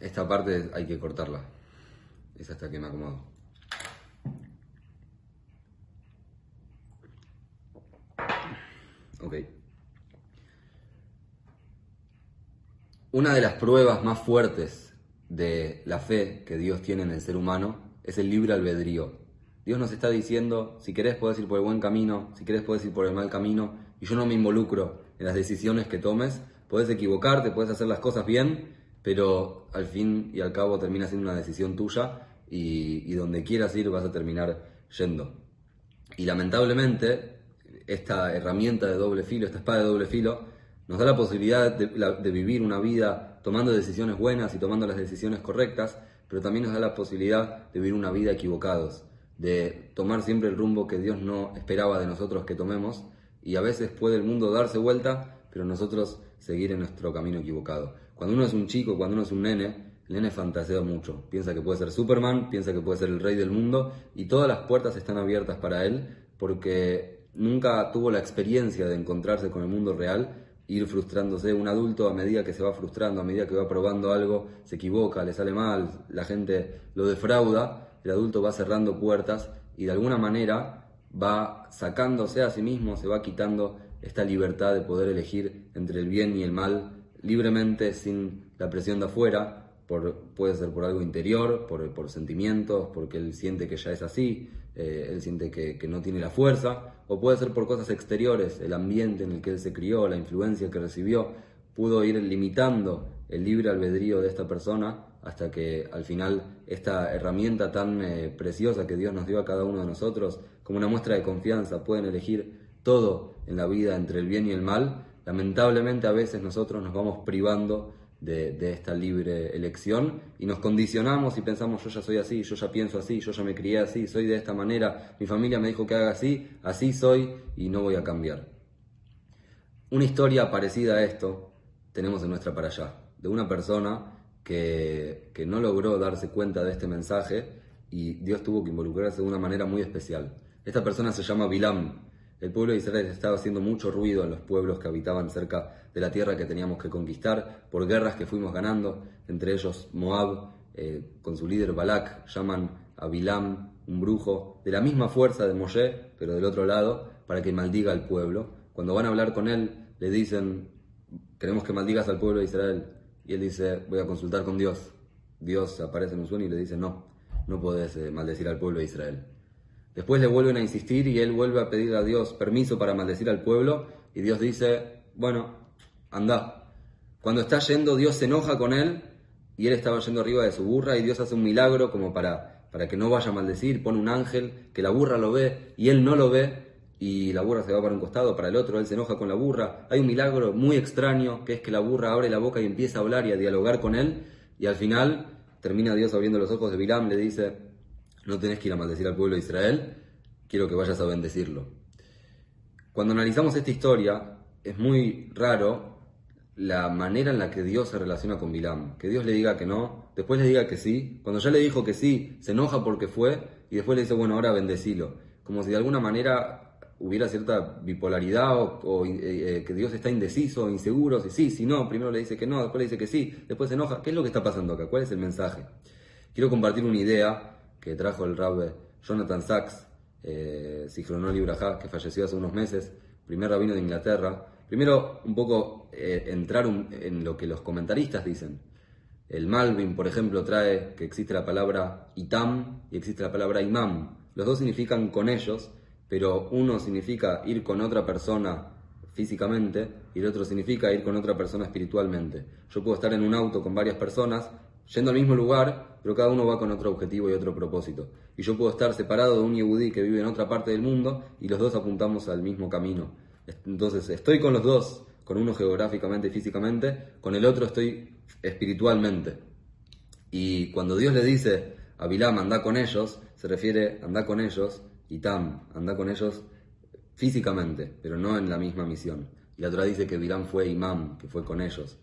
esta parte hay que cortarla. Es hasta que me acomodo. Ok. Una de las pruebas más fuertes de la fe que Dios tiene en el ser humano es el libre albedrío. Dios nos está diciendo, si querés puedes ir por el buen camino, si querés puedes ir por el mal camino, y yo no me involucro en las decisiones que tomes, puedes equivocarte, puedes hacer las cosas bien, pero al fin y al cabo termina siendo una decisión tuya y, y donde quieras ir vas a terminar yendo. Y lamentablemente, esta herramienta de doble filo, esta espada de doble filo, nos da la posibilidad de, de, vivir una vida tomando decisiones buenas y tomando las decisiones correctas, pero también nos da la posibilidad de vivir una vida equivocados, de tomar siempre el rumbo que Dios no esperaba de nosotros que tomemos, y a veces puede el mundo darse vuelta, pero nosotros seguir en nuestro camino equivocado. Cuando uno es un chico, cuando uno es un nene, el nene fantasea mucho, piensa que puede ser Superman, piensa que puede ser el rey del mundo, y todas las puertas están abiertas para él, porque nunca tuvo la experiencia de encontrarse con el mundo real ir frustrándose. Un adulto a medida que se va frustrando, a medida que va probando algo, se equivoca, le sale mal, la gente lo defrauda, el adulto va cerrando puertas y de alguna manera va sacándose a sí mismo, se va quitando esta libertad de poder elegir entre el bien y el mal libremente, sin la presión de afuera, por, puede ser por algo interior, por, por, sentimientos, porque él siente que ya es así, eh, él siente que, no tiene la fuerza, o puede ser por cosas exteriores, el ambiente en el que él se crió, la influencia que recibió, pudo ir limitando el libre albedrío de esta persona hasta que al final esta herramienta tan eh, preciosa que Dios nos dio a cada uno de nosotros, como una muestra de confianza, pueden elegir todo en la vida entre el bien y el mal, lamentablemente a veces nosotros nos vamos privando de, esta libre elección y nos condicionamos y pensamos yo ya soy así, yo ya pienso así, yo ya me crié así, soy de esta manera, mi familia me dijo que haga así, así soy y no voy a cambiar. Una historia parecida a esto tenemos en nuestra para allá, de una persona que, que no logró darse cuenta de este mensaje y Dios tuvo que involucrarse de una manera muy especial. Esta persona se llama Bilam, el pueblo de Israel estaba haciendo mucho ruido en los pueblos que habitaban cerca de la tierra que teníamos que conquistar por guerras que fuimos ganando, entre ellos Moab, eh, con su líder Balak, llaman a Bilam, un brujo, de la misma fuerza de Moshe, pero del otro lado, para que maldiga al pueblo. Cuando van a hablar con él, le dicen, queremos que maldigas al pueblo de Israel. Y él dice, voy a consultar con Dios. Dios aparece en un sueño y le dice, no, no puedes eh, maldecir al pueblo de Israel. Después le vuelven a insistir y él vuelve a pedir a Dios permiso para maldecir al pueblo y Dios dice, bueno, anda. Cuando está yendo, Dios se enoja con él y él estaba yendo arriba de su burra y Dios hace un milagro como para, para que no vaya a maldecir, pone un ángel que la burra lo ve y él no lo ve y la burra se va para un costado, para el otro, él se enoja con la burra. Hay un milagro muy extraño que es que la burra abre la boca y empieza a hablar y a dialogar con él y al final termina Dios abriendo los ojos de Bilam, le dice, no tenés que ir a maldecir al pueblo de Israel, quiero que vayas a bendecirlo. Cuando analizamos esta historia, es muy raro la manera en la que Dios se relaciona con Bilam. Que Dios le diga que no, después le diga que sí. Cuando ya le dijo que sí, se enoja porque fue y después le dice, bueno, ahora bendecilo. Como si de alguna manera hubiera cierta bipolaridad o, eh, eh, que Dios está indeciso, inseguro, si sí, si no, primero le dice que no, después le dice que sí, después se enoja. ¿Qué es lo que está pasando acá? ¿Cuál es el mensaje? Quiero compartir una idea que trajo el rabbi Jonathan Sachs, eh, que falleció hace unos meses, primer rabino de Inglaterra. Primero, un poco eh, entrar en lo que los comentaristas dicen. El Malvin, por ejemplo, trae que existe la palabra itam y existe la palabra imam. Los dos significan con ellos, pero uno significa ir con otra persona físicamente y el otro significa ir con otra persona espiritualmente. Yo puedo estar en un auto con varias personas, yendo al mismo lugar, pero cada uno va con otro objetivo y otro propósito. Y yo puedo estar separado de un yehudí que vive en otra parte del mundo y los dos apuntamos al mismo camino. Entonces, estoy con los dos, con uno geográficamente y físicamente, con el otro estoy espiritualmente. Y cuando Dios le dice a Bilam, anda con ellos, se refiere, anda con ellos, y Tam, anda con ellos físicamente, pero no en la misma misión. Y la otra dice que Bilam fue imam, que fue con ellos,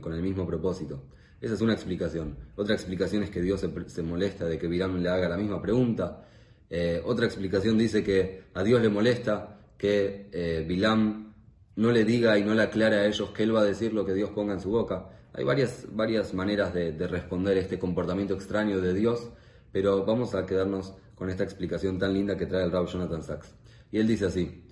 con el mismo propósito. Esa es una explicación. Otra explicación es que Dios se, molesta de que Bilam le haga la misma pregunta. Eh, otra explicación dice que a Dios le molesta que eh, Bilam no le diga y no le aclare a ellos que él va a decir lo que Dios ponga en su boca. Hay varias, varias maneras de, responder este comportamiento extraño de Dios, pero vamos a quedarnos con esta explicación tan linda que trae el Rab Jonathan Sachs. Y él dice así,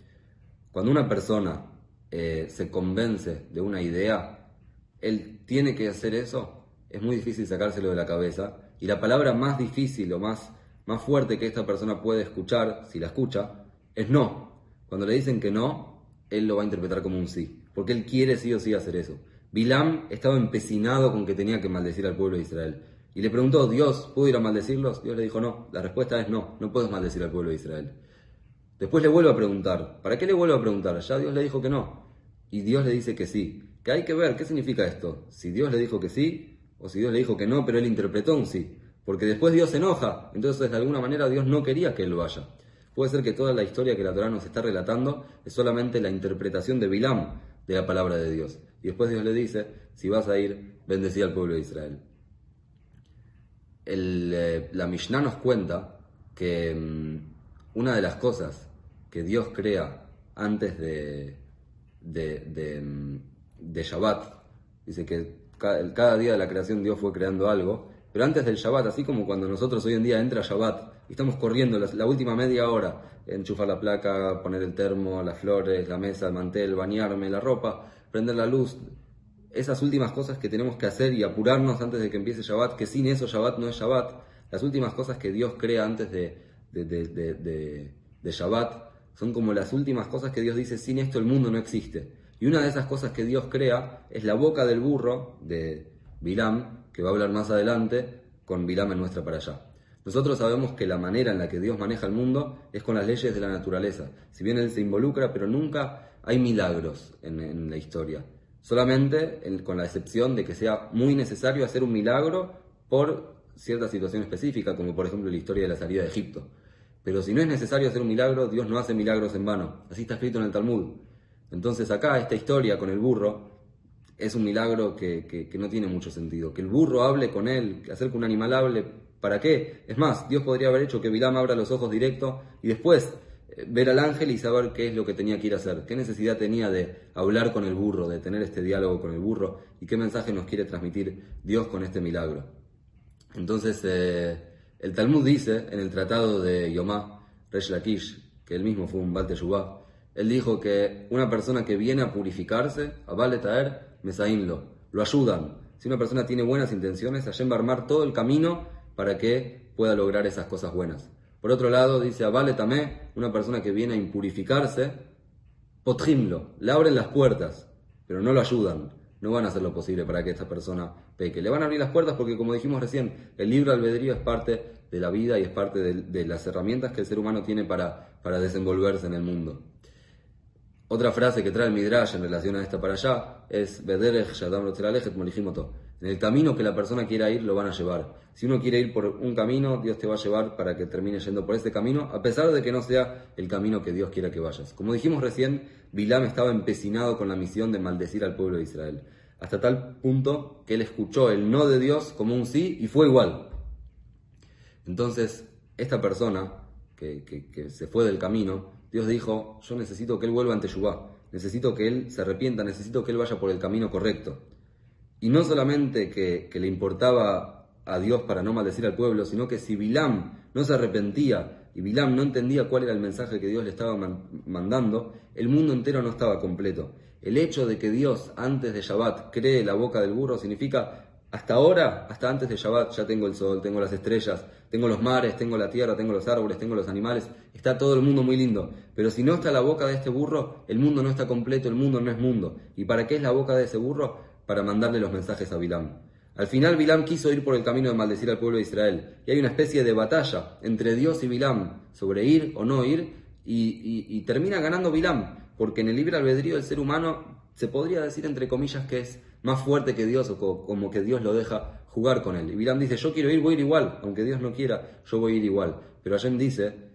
cuando una persona eh, se convence de una idea, él tiene que hacer eso, es muy difícil sacárselo de la cabeza. Y la palabra más difícil o más, más fuerte que esta persona puede escuchar, si la escucha, es no. Cuando le dicen que no, él lo va a interpretar como un sí, porque él quiere sí o sí hacer eso. Bilam estaba empecinado con que tenía que maldecir al pueblo de Israel. Y le preguntó, Dios, ¿puedo ir a maldecirlos? Dios le dijo, no. La respuesta es no, no puedes maldecir al pueblo de Israel. Después le vuelve a preguntar, ¿para qué le vuelve a preguntar? Ya Dios le dijo que no. Y Dios le dice que sí. Que hay que ver, ¿qué significa esto? Si Dios le dijo que sí, o si Dios le dijo que no, pero él interpretó un sí. Porque después Dios se enoja. Entonces, de alguna manera, Dios no quería que él vaya. Puede ser que toda la historia que la Torah nos está relatando es solamente la interpretación de Bilam de la palabra de Dios. Y después Dios le dice, si vas a ir, bendecía al pueblo de Israel. Eh, la Mishnah nos cuenta que mm, una de las cosas que Dios crea antes de, de, mm, de, Shabbat, dice que cada, día de la creación Dios fue creando algo, pero antes del Shabbat, así como cuando nosotros hoy en día entra Shabbat y estamos corriendo la, última media hora, enchufar la placa, poner el termo, las flores, la mesa, el mantel, bañarme, la ropa, prender la luz, esas últimas cosas que tenemos que hacer y apurarnos antes de que empiece Shabbat, que sin eso Shabbat no es Shabbat, las últimas cosas que Dios crea antes de, de, Shabbat, son como las últimas cosas que Dios dice, sin esto el mundo no existe. Y una de esas cosas que Dios crea es la boca del burro de Bilam, que va a hablar más adelante, con Bilam en nuestra para allá. Nosotros sabemos que la manera en la que Dios maneja el mundo es con las leyes de la naturaleza. Si bien Él se involucra, pero nunca hay milagros en, la historia. Solamente con la excepción de que sea muy necesario hacer un milagro por cierta situación específica, como por ejemplo la historia de la salida de Egipto. Pero si no es necesario hacer un milagro, Dios no hace milagros en vano. Así está escrito en el Talmud. Entonces acá esta historia con el burro es un milagro que, no tiene mucho sentido. Que el burro hable con él, que hacer que un animal hable, ¿para qué? Es más, Dios podría haber hecho que Bilam abra los ojos directo y después eh, ver al ángel y saber qué es lo que tenía que ir a hacer, qué necesidad tenía de hablar con el burro, de tener este diálogo con el burro y qué mensaje nos quiere transmitir Dios con este milagro. Entonces, eh, el Talmud dice en el tratado de Yomá, Resh Lakish, que él mismo fue un Baal él dijo que una persona que viene a purificarse, a Baal Taer, Mesaínlo, lo ayudan. Si una persona tiene buenas intenciones, Hashem va a armar todo el camino para que pueda lograr esas cosas buenas. Por otro lado, dice Abale Tamé, una persona que viene a impurificarse, potrimlo, le abren las puertas, pero no lo ayudan. No van a hacer lo posible para que esta persona peque. Le van a abrir las puertas porque, como dijimos recién, el libro albedrío es parte de la vida y es parte de, las herramientas que el ser humano tiene para, para desenvolverse en el mundo. Otra frase que trae el Midrash en relación a esta para allá es En el camino que la persona quiera ir, lo van a llevar. Si uno quiere ir por un camino, Dios te va a llevar para que termine yendo por ese camino, a pesar de que no sea el camino que Dios quiera que vayas. Como dijimos recién, Bilam estaba empecinado con la misión de maldecir al pueblo de Israel. Hasta tal punto que él escuchó el no de Dios como un sí y fue igual. Entonces, esta persona que, que se fue del camino, Dios dijo, yo necesito que él vuelva ante Yubá, necesito que él se arrepienta, necesito que él vaya por el camino correcto. Y no solamente que, le importaba a Dios para no maldecir al pueblo, sino que si Bilam no se arrepentía y Bilam no entendía cuál era el mensaje que Dios le estaba mandando, el mundo entero no estaba completo. El hecho de que Dios antes de Shabbat cree la boca del burro significa hasta ahora, hasta antes de Shabbat, ya tengo el sol, tengo las estrellas, tengo los mares, tengo la tierra, tengo los árboles, tengo los animales, está todo el mundo muy lindo. Pero si no está la boca de este burro, el mundo no está completo, el mundo no es mundo. ¿Y para qué es la boca de ese burro? Para mandarle los mensajes a Bilam. Al final Bilam quiso ir por el camino de maldecir al pueblo de Israel. Y hay una especie de batalla entre Dios y Bilam sobre ir o no ir. Y, y termina ganando Bilam. Porque en el libre albedrío del ser humano se podría decir entre comillas que es más fuerte que Dios o como que Dios lo deja jugar con él. Y Bilam dice, yo quiero ir, voy a ir igual, aunque Dios no quiera, yo voy a ir igual. Pero Hashem dice,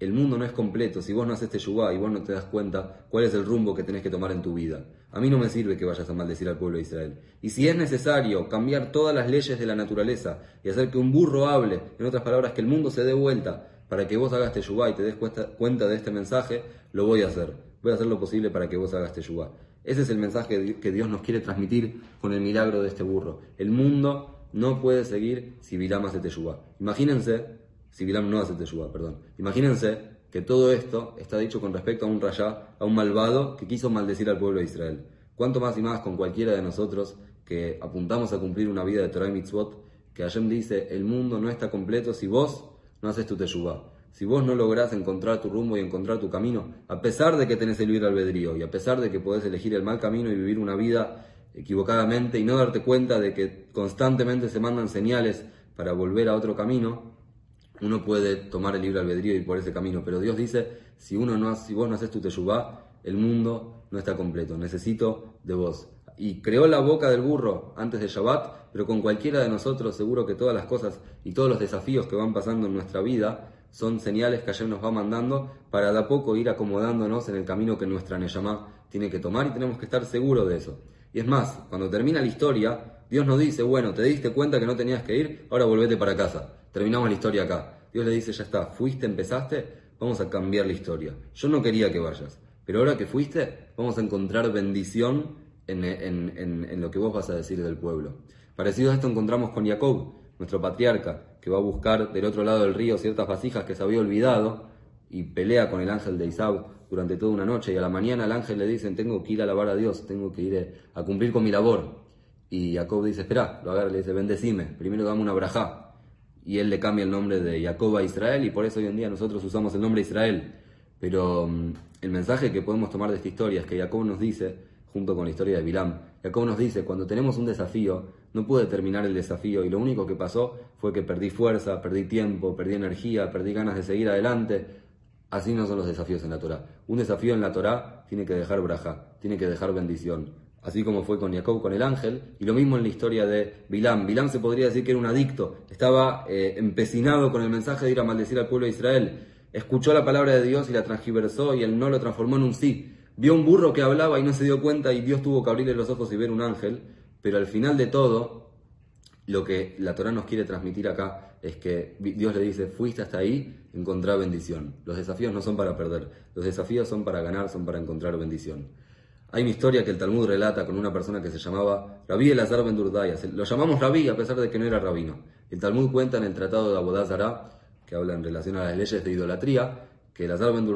el mundo no es completo, si vos no haces Teshuvah y vos no te das cuenta cuál es el rumbo que tenés que tomar en tu vida. A mí no me sirve que vayas a maldecir al pueblo de Israel. Y si es necesario cambiar todas las leyes de la naturaleza y hacer que un burro hable, en otras palabras, que el mundo se dé vuelta para que vos hagas Teshuvah y te des cuenta de este mensaje, lo voy a hacer. Voy a hacer lo posible para que vos hagas Teshuvah. Ese es el mensaje que Dios nos quiere transmitir con el milagro de este burro. El mundo no puede seguir si Bilam hace teshuvah. Imagínense, si Bilam no hace teshuvah, perdón. Imagínense que todo esto está dicho con respecto a un rayá, a un malvado que quiso maldecir al pueblo de Israel. Cuánto más y más con cualquiera de nosotros que apuntamos a cumplir una vida de Torah y Mitzvot, que Hashem dice, el mundo no está completo si vos no haces tu teshuvah. Si vos no lográs encontrar tu rumbo y encontrar tu camino, a pesar de que tenés el libre albedrío y a pesar de que podés elegir el mal camino y vivir una vida equivocadamente y no darte cuenta de que constantemente se mandan señales para volver a otro camino, uno puede tomar el libre albedrío y ir por ese camino. Pero Dios dice, si, uno no, si vos no haces tu teshuvah, el mundo no está completo, necesito de vos. Y creó la boca del burro antes de Shabbat, pero con cualquiera de nosotros seguro que todas las cosas y todos los desafíos que van pasando en nuestra vida son señales que ayer nos va mandando para de poco ir acomodándonos en el camino que nuestra Neyamá tiene que tomar y tenemos que estar seguros de eso. Y es más, cuando termina la historia, Dios nos dice, bueno, te diste cuenta que no tenías que ir, ahora volvete para casa. Terminamos la historia acá. Dios le dice, ya está, fuiste, empezaste, vamos a cambiar la historia. Yo no quería que vayas, pero ahora que fuiste, vamos a encontrar bendición en, en lo que vos vas a decir del pueblo. Parecido a esto encontramos con Jacob, nuestro patriarca, que va a buscar del otro lado del río ciertas vasijas que se había olvidado y pelea con el ángel de Isab durante toda una noche y a la mañana el ángel le dice, tengo que ir a alabar a Dios, tengo que ir eh, a cumplir con mi labor. Y Jacob dice, espera, lo agarra le dice, bendecime, primero dame una brajá. Y él le cambia el nombre de Jacob a Israel y por eso hoy en día nosotros usamos el nombre Israel. Pero mm, el mensaje que podemos tomar de esta historia es que Jacob nos dice, junto con la historia de Bilam, Jacob nos dice, cuando tenemos un desafío, no pude terminar el desafío y lo único que pasó fue que perdí fuerza, perdí tiempo, perdí energía, perdí ganas de seguir adelante. Así no son los desafíos en la Torah. Un desafío en la Torah tiene que dejar braja, tiene que dejar bendición. Así como fue con Jacob con el ángel, y lo mismo en la historia de Bilam. Bilam se podría decir que era un adicto, estaba eh, empecinado con el mensaje de ir a maldecir al pueblo de Israel. Escuchó la palabra de Dios y la transgiversó y él no lo transformó en un sí. Vio un burro que hablaba y no se dio cuenta y Dios tuvo que abrirle los ojos y ver un ángel. Pero al final de todo, lo que la Torah nos quiere transmitir acá es que Dios le dice, fuiste hasta ahí, encontrar bendición. Los desafíos no son para perder, los desafíos son para ganar, son para encontrar bendición. Hay una historia que el Talmud relata con una persona que se llamaba Rabí Elazar Ben Durdaya. Lo llamamos Rabí a pesar de que no era rabino. El Talmud cuenta en el Tratado de Abodazara, que habla en relación a las leyes de idolatría, que Elazar Ben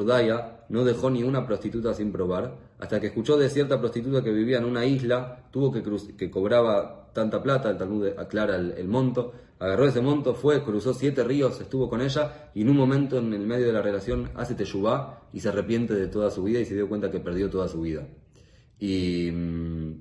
no dejó ni una prostituta sin probar, hasta que escuchó de cierta prostituta que vivía en una isla, tuvo que, que cobraba tanta plata, el Talmud aclara el, monto, agarró ese monto, fue, cruzó siete ríos, estuvo con ella y en un momento en el medio de la relación hace teshuvá y se arrepiente de toda su vida y se dio cuenta que perdió toda su vida. Y mm,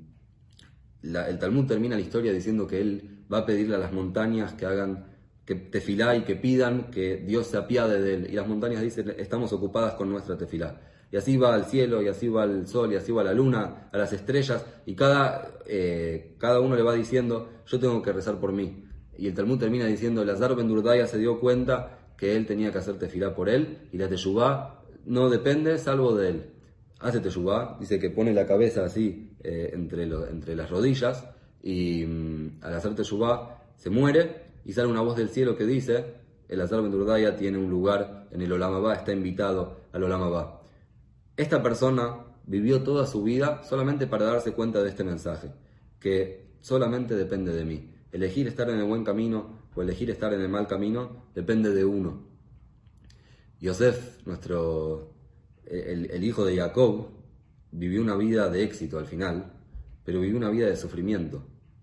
el Talmud termina la historia diciendo que él va a pedirle a las montañas que hagan que tefilá y que pidan que Dios se apiade de él. Y las montañas dicen, estamos ocupadas con nuestra tefilá. Y así va al cielo, y así va al sol, y así va la luna, a las estrellas, y cada, eh, cada uno le va diciendo, yo tengo que rezar por mí. Y el Talmud termina diciendo, Lazar Ben se dio cuenta que él tenía que hacer tefilá por él, y la teshuvá no depende salvo de él. Hace teshuvá, dice que pone la cabeza así eh, entre, entre las rodillas, y mm, al hacer teshuvá se muere, y sale una voz del cielo que dice, el Azar Ben tiene un lugar en el Olamabá, está invitado al Olamabá. Esta persona vivió toda su vida solamente para darse cuenta de este mensaje, que solamente depende de mí. Elegir estar en el buen camino o elegir estar en el mal camino depende de uno. Yosef, nuestro, el, el hijo de Jacob, vivió una vida de éxito al final, pero vivió una vida de sufrimiento.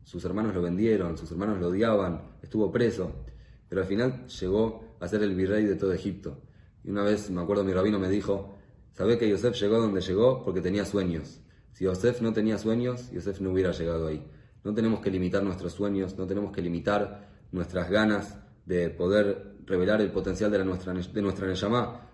Sus hermanos lo vendieron, sus hermanos lo odiaban, estuvo preso, pero al final llegó a ser el virrey de todo Egipto. Y una vez, me acuerdo, mi rabino me dijo, Sabés que Yosef llegó donde llegó porque tenía sueños. Si Yosef no tenía sueños, Yosef no hubiera llegado ahí. No tenemos que limitar nuestros sueños, no tenemos que limitar nuestras ganas de poder revelar el potencial de, la nuestra, de nuestra Neyamá.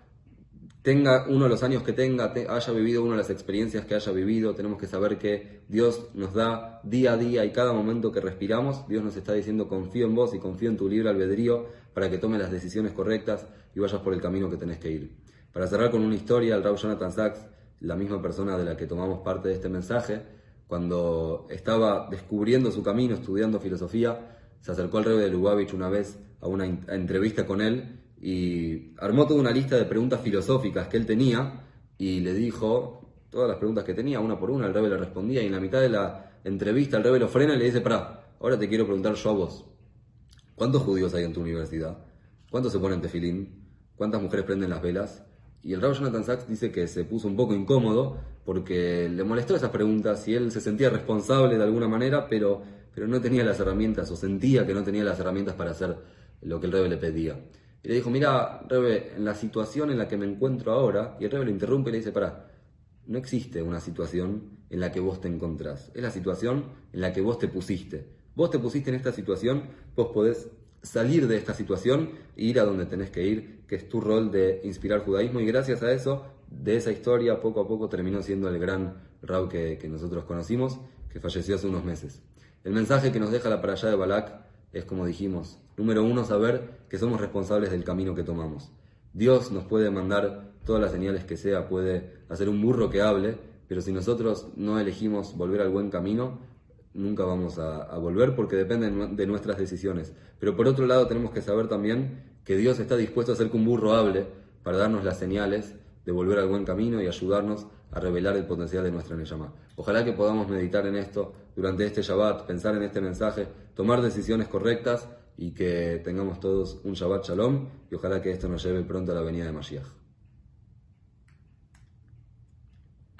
Tenga uno de los años que tenga, haya vivido de las experiencias que haya vivido, tenemos que saber que Dios nos da día a día y cada momento que respiramos, Dios nos está diciendo confío en vos y confío en tu libre albedrío para que tomes las decisiones correctas y vayas por el camino que tenés que ir. Para cerrar con una historia, el Raúl Jonathan Sachs, la misma persona de la que tomamos parte de este mensaje, cuando estaba descubriendo su camino, estudiando filosofía, se acercó al rey de Lubavitch una vez a una entrevista con él y armó toda una lista de preguntas filosóficas que él tenía y le dijo, todas las preguntas que tenía, una por una, el rebe le respondía y en la mitad de la entrevista el rebe lo frena y le dice, pará, ahora te quiero preguntar yo a vos. ¿Cuántos judíos hay en tu universidad? ¿Cuántos se ponen tefilín? ¿Cuántas mujeres prenden las velas? Y el Rabbi Jonathan Sachs dice que se puso un poco incómodo porque le molestó esas preguntas y él se sentía responsable de alguna manera, pero, pero no tenía las herramientas o sentía que no tenía las herramientas para hacer lo que el Rebe le pedía. Y le dijo, mira, Rebe, en la situación en la que me encuentro ahora, y el Rebe lo interrumpe y le dice, para, no existe una situación en la que vos te encontrás, es la situación en la que vos te pusiste. Vos te pusiste en esta situación, vos podés salir de esta situación e ir a donde tenés que ir, que es tu rol de inspirar judaísmo y gracias a eso, de esa historia, poco a poco terminó siendo el gran Rab que, nosotros conocimos, que falleció hace unos meses. El mensaje que nos deja la allá de Balak es como dijimos, número uno, saber que somos responsables del camino que tomamos. Dios nos puede mandar todas las señales que sea, puede hacer un burro que hable, pero si nosotros no elegimos volver al buen camino, nunca vamos a, volver porque depende de nuestras decisiones. Pero por otro lado tenemos que saber también que Dios está dispuesto a hacer que un burro hable para darnos las señales de volver al buen camino y ayudarnos a revelar el potencial de nuestra Neyama. Ojalá que podamos meditar en esto durante este Shabbat, pensar en este mensaje, tomar decisiones correctas y que tengamos todos un Shabbat Shalom y ojalá que esto nos lleve pronto a la venida de Mashiach.